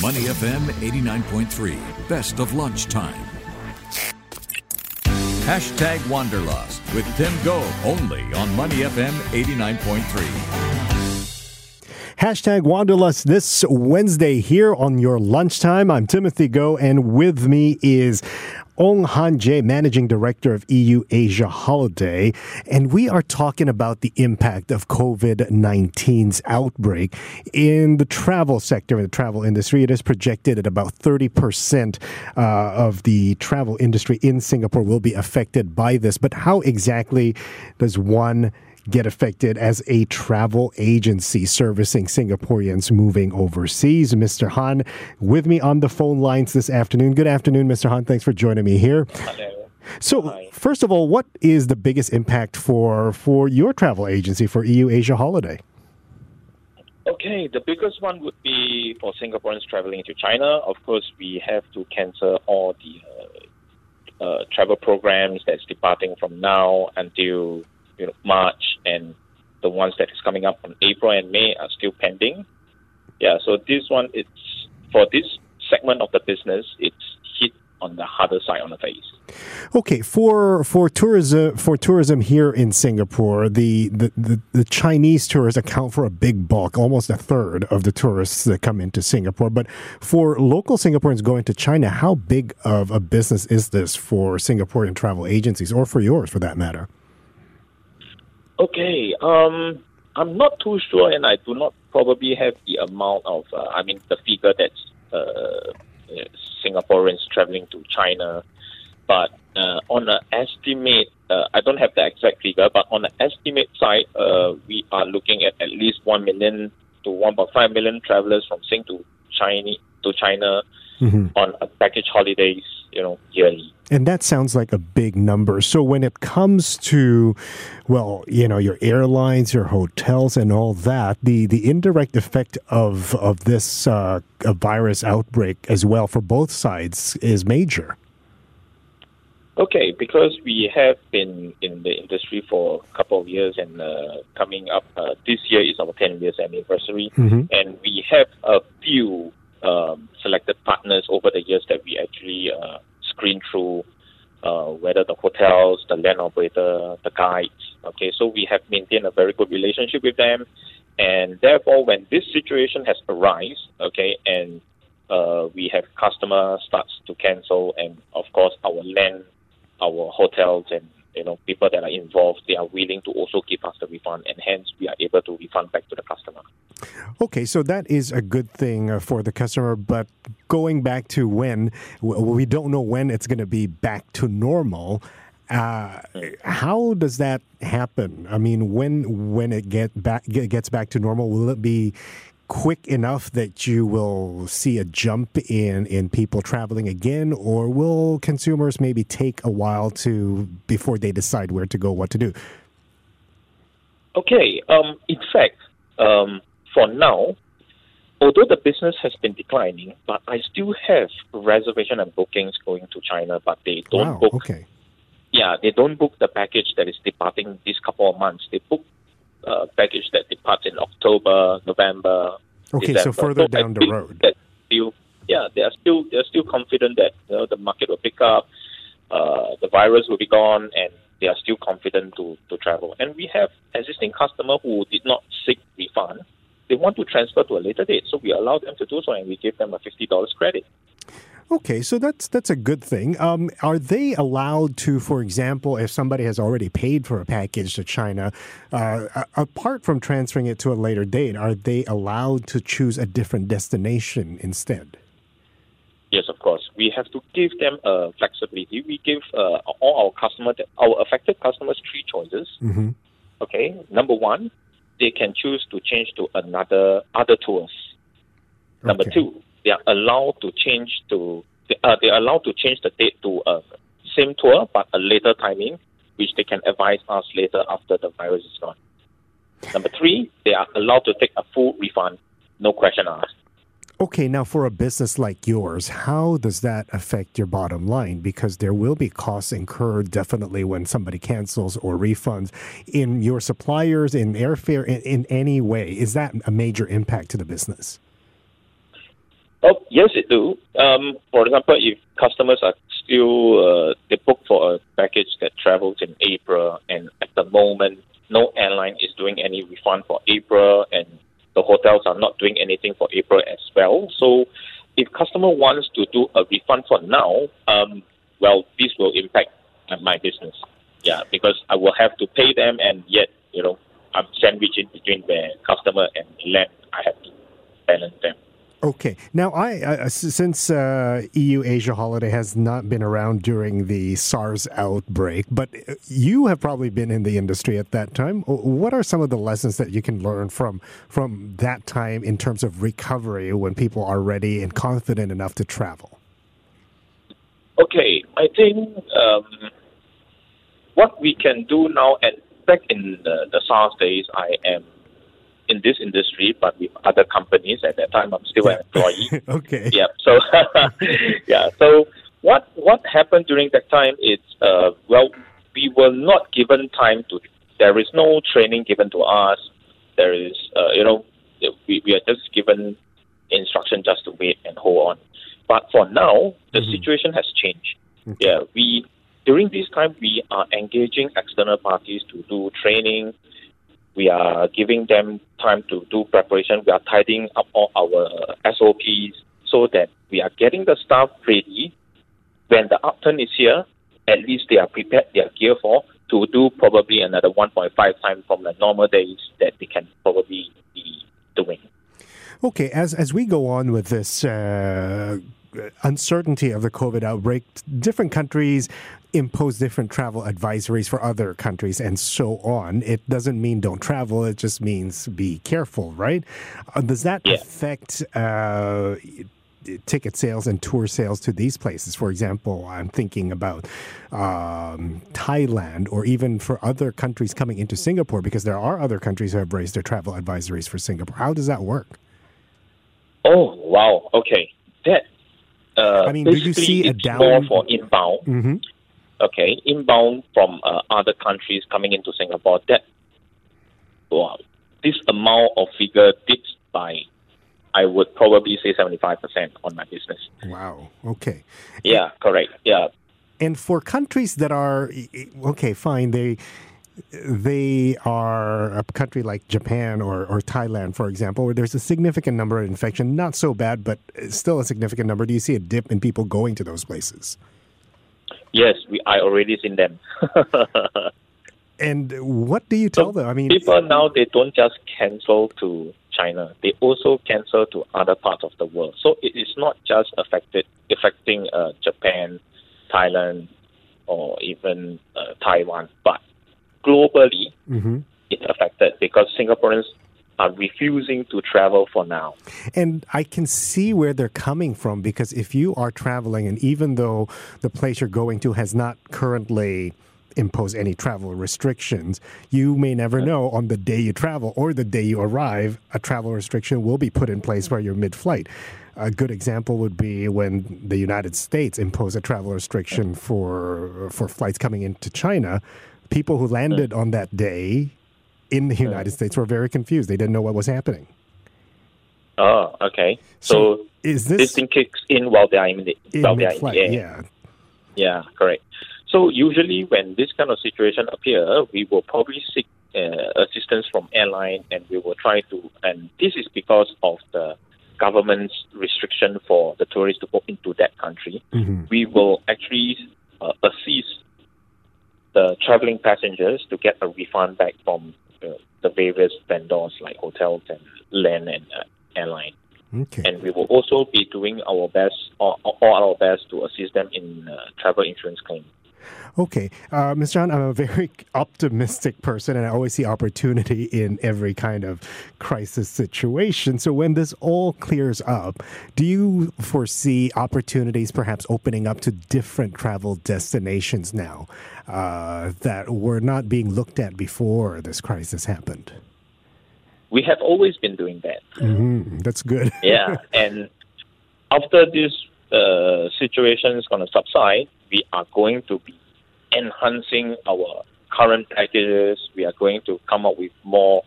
Money FM 89.3, best of lunchtime. Hashtag Wanderlust with Tim Go only on Money FM 89.3. Hashtag Wanderlust this Wednesday here on your lunchtime. I'm Timothy Go, and with me is Ong Han Jae, Managing Director of EU Asia Holiday. And we are talking about the impact of COVID 19's outbreak in the travel sector, in the travel industry. It is projected that about 30% uh, of the travel industry in Singapore will be affected by this. But how exactly does one get affected as a travel agency servicing Singaporeans moving overseas. Mr. Han with me on the phone lines this afternoon. Good afternoon, Mr. Han. Thanks for joining me here. Hello. So, Hi. first of all, what is the biggest impact for for your travel agency for EU Asia Holiday? Okay, the biggest one would be for Singaporeans traveling to China. Of course, we have to cancel all the uh, uh, travel programs that's departing from now until you know March, and the ones that is coming up on April and May are still pending. Yeah, so this one, it's for this segment of the business, it's hit on the harder side on the face. Okay, for for tourism for tourism here in Singapore, the, the, the, the Chinese tourists account for a big bulk, almost a third of the tourists that come into Singapore. But for local Singaporeans going to China, how big of a business is this for Singaporean travel agencies, or for yours for that matter? Okay, um, I'm not too sure, and I do not probably have the amount of, uh, I mean, the figure that uh, uh, Singaporeans traveling to China. But uh, on an estimate, uh, I don't have the exact figure, but on the estimate side, uh, we are looking at at least 1 million to 1.5 million travelers from Sing to China, to China on a package holidays, you know, yearly. And that sounds like a big number. So when it comes to, well, you know, your airlines, your hotels, and all that, the the indirect effect of of this uh, a virus outbreak as well for both sides is major. Okay, because we have been in the industry for a couple of years and uh, coming up, uh, this year is our 10 years anniversary, and we have a few um, selected partners over the years that we actually uh, screen through, uh, whether the hotels, the land operator, the guides. Okay, so we have maintained a very good relationship with them, and therefore, when this situation has arisen, okay, and uh, we have customer starts to cancel, and of course, our land our hotels and you know people that are involved they are willing to also give us the refund and hence we are able to refund back to the customer Okay, so that is a good thing uh, for the customer. But going back to when, we don't know when it's going to be back to normal. Uh, how does that happen? I mean, when when it get back gets back to normal, will it be quick enough that you will see a jump in in people traveling again, or will consumers maybe take a while to before they decide where to go, what to do? okay um in fact um for now although the business has been declining but i still have reservation and bookings going to china but they don't wow. book Okay. yeah they don't book the package that is departing this couple of months they book uh, package that departs in october november Okay, so further I down the road. that still, yeah, they are still they're still confident that you know, the market will pick up, uh, the virus will be gone, and they are still confident to, to travel. And we have existing customer who did not seek refund. They want to transfer to a later date, so we allow them to do so, and we give them a fifty dollars credit. Okay, so that's that's a good thing. Um, are they allowed to, for example, if somebody has already paid for a package to China, uh, apart from transferring it to a later date, are they allowed to choose a different destination instead? Yes, of course. We have to give them uh, flexibility. We give uh, all our customer, our affected customers, three choices. Mhm. Okay, number one, they can choose to change to another other tours. Number Okay. two, they are allowed to change to uh, they are allowed to change the date to a same tour but a later timing, which they can advise us later after the virus is gone. Number three, they are allowed to take a full refund, no question asked. Okay, now for a business like yours, how does that affect your bottom line? Because there will be costs incurred definitely when somebody cancels or refunds in your suppliers, in airfare, in, in any way. Is that a major impact to the business? Oh, yes, it do. Um, for example, if customers are still uh, they book for a package that travels in April, and at the moment, no airline is doing any refund for April, and the hotels are not doing anything for April as well. So, if customer wants to do a refund for now, um, well, this will impact my business. Yeah, because I will have to pay them, and yet you know I'm sandwiched in between the customer and the land. I have to balance them. Okay. Now, I uh, since uh, EU Asia Holiday has not been around during the SARS outbreak, but uh, you have probably been in the industry at that time. What are some of the lessons that you can learn from from that time in terms of recovery when people are ready and confident enough to travel? Okay, I think um, what we can do now, and back in the, the SARS days, I am in this industry, but with other companies. At that time, I'm still yeah. an employee. okay. Yeah. So, yeah. So what what happened during that time is, uh, well, we were not given time to. There is no training given to us. There is, uh, you know, we, we are just given instruction just to wait and hold on. But for now, the mm-hmm. situation has changed. Okay. Yeah, we during this time we are engaging external parties to do training, we are giving them time to do preparation. We are tidying up all our SOPs so that we are getting the staff ready. When the upturn is here, at least they are prepared they are geared for to do probably another 1.5 times from the normal days that they can probably be doing. Okay, as as we go on with this uh, uncertainty of the COVID outbreak, different countries impose different travel advisories for other countries and so on. It doesn't mean don't travel, it just means be careful, right? Uh, does that yeah. affect uh, ticket sales and tour sales to these places? For example, I'm thinking about um, Thailand or even for other countries coming into Singapore because there are other countries who have raised their travel advisories for Singapore. How does that work? Oh, wow. Okay. That uh, I mean, do you see a down more for inbound? Mm-hmm. Okay, inbound from uh, other countries coming into Singapore. That well, this amount of figure dips by, I would probably say seventy five percent on my business. Wow. Okay. Yeah. Correct. Yeah. And for countries that are okay, fine, they they are a country like Japan or, or Thailand, for example, where there's a significant number of infection, not so bad, but still a significant number. Do you see a dip in people going to those places? Yes, we I already seen them. and what do you tell so them? I mean, people now they don't just cancel to China; they also cancel to other parts of the world. So it is not just affected affecting uh, Japan, Thailand, or even uh, Taiwan, but globally, mm-hmm. it's affected because Singaporeans are refusing to travel for now. And I can see where they're coming from because if you are traveling, and even though the place you're going to has not currently impose any travel restrictions, you may never know on the day you travel or the day you arrive, a travel restriction will be put in place while you're mid flight. A good example would be when the United States imposed a travel restriction for for flights coming into China people who landed on that day in the United States were very confused. They didn't know what was happening. Oh, okay. So, so is this, this thing kicks in while they are in the, in while they are in the air? Yeah. Yeah, correct. So usually when this kind of situation appear, we will probably seek uh, assistance from airline, and we will try to. And this is because of the government's restriction for the tourists to go into that country. Mm-hmm. We will actually uh, assist the traveling passengers to get a refund back from uh, the various vendors like hotels and land and uh, airline. Okay. And we will also be doing our best, all, all our best, to assist them in uh, travel insurance claim. Okay, uh, Ms. John, I'm a very optimistic person, and I always see opportunity in every kind of crisis situation. So, when this all clears up, do you foresee opportunities perhaps opening up to different travel destinations now uh, that were not being looked at before this crisis happened? We have always been doing that. Mm-hmm. That's good. yeah, and after this uh, situation is going to subside, we are going to be enhancing our current packages. We are going to come up with more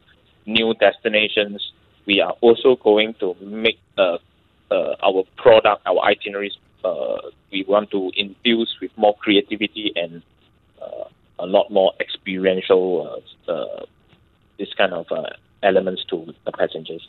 new destinations. We are also going to make a uh, our product, our itineraries, uh, we want to infuse with more creativity and uh, a lot more experiential uh, uh, this kind of uh, elements to the passengers.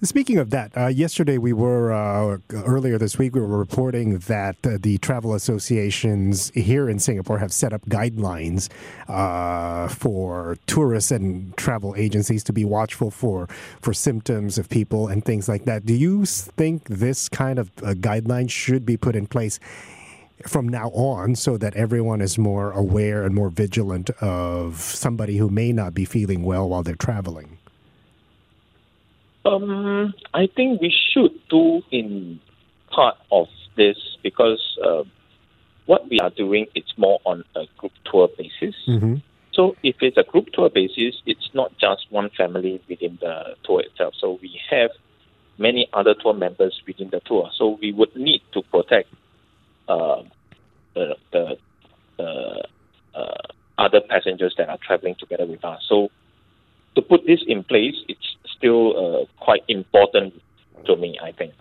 Speaking of that, uh, yesterday we were, uh, earlier this week, we were reporting that uh, the travel associations here in Singapore have set up guidelines uh, for tourists and travel agencies to be watchful for, for symptoms of people and things like that. Do you think this kind of uh, guideline should be put in place? From now on, so that everyone is more aware and more vigilant of somebody who may not be feeling well while they're traveling. Um, I think we should do in part of this because uh, what we are doing it's more on a group tour basis. Mm-hmm. So if it's a group tour basis, it's not just one family within the tour itself. So we have many other tour members within the tour. So we would need to protect uh, the the uh, other passengers that are traveling together with us. So to put this in place, it's still uh, quite important to me, I think.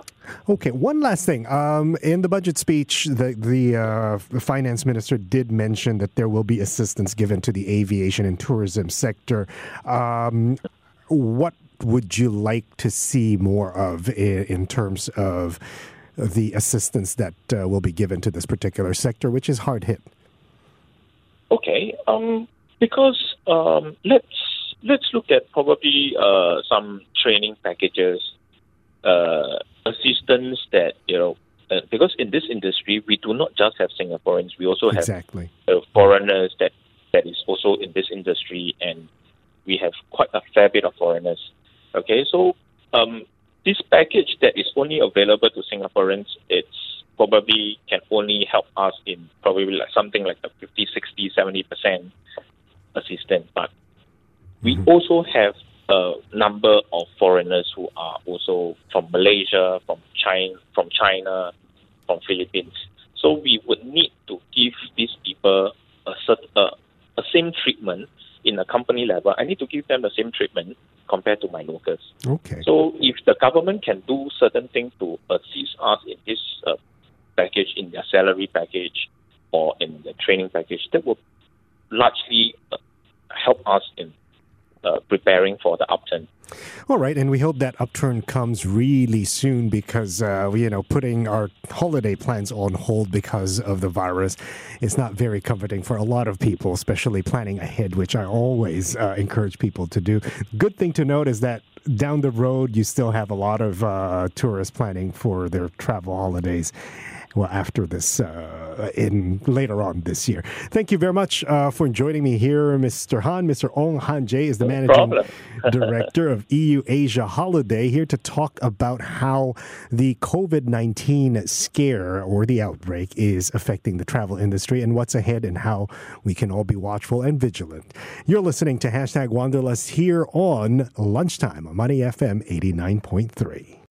Okay, one last thing. Um, in the budget speech, the the uh, finance minister did mention that there will be assistance given to the aviation and tourism sector. Um, what would you like to see more of in, in terms of the assistance that uh, will be given to this particular sector, which is hard hit? Okay, um, because um, let's let's look at probably uh, some training packages, uh, assistance that you know. Uh, because in this industry, we do not just have Singaporeans; we also have exactly. uh, foreigners that that is also in this industry, and we have quite a fair bit of foreigners. Okay, so um, this package that is only available to Singaporeans, it's probably can only help us in probably like something like a 50, 60, 70 percent assistance. But we Mm-hmm. also have a number of foreigners who are also from Malaysia, from China, from China, from Philippines. So we would need to give these people a cert, uh, a same treatment in a company level. I need to give them the same treatment compared to my locals. Okay. So if the government can do certain things to assist us in this uh, package, in their salary package or in the training package, that will largely uh, help us in uh, preparing for the upturn. All right, and we hope that upturn comes really soon because uh, you know putting our holiday plans on hold because of the virus is not very comforting for a lot of people, especially planning ahead, which I always uh, encourage people to do. Good thing to note is that down the road you still have a lot of uh, tourists planning for their travel holidays. Well, after this, uh, in later on this year. Thank you very much uh, for joining me here, Mr. Han. Mr. Ong Han Jay is the No managing director of EU Asia Holiday, here to talk about how the COVID 19 scare or the outbreak is affecting the travel industry and what's ahead and how we can all be watchful and vigilant. You're listening to hashtag Wanderlust here on Lunchtime on Money FM 89.3.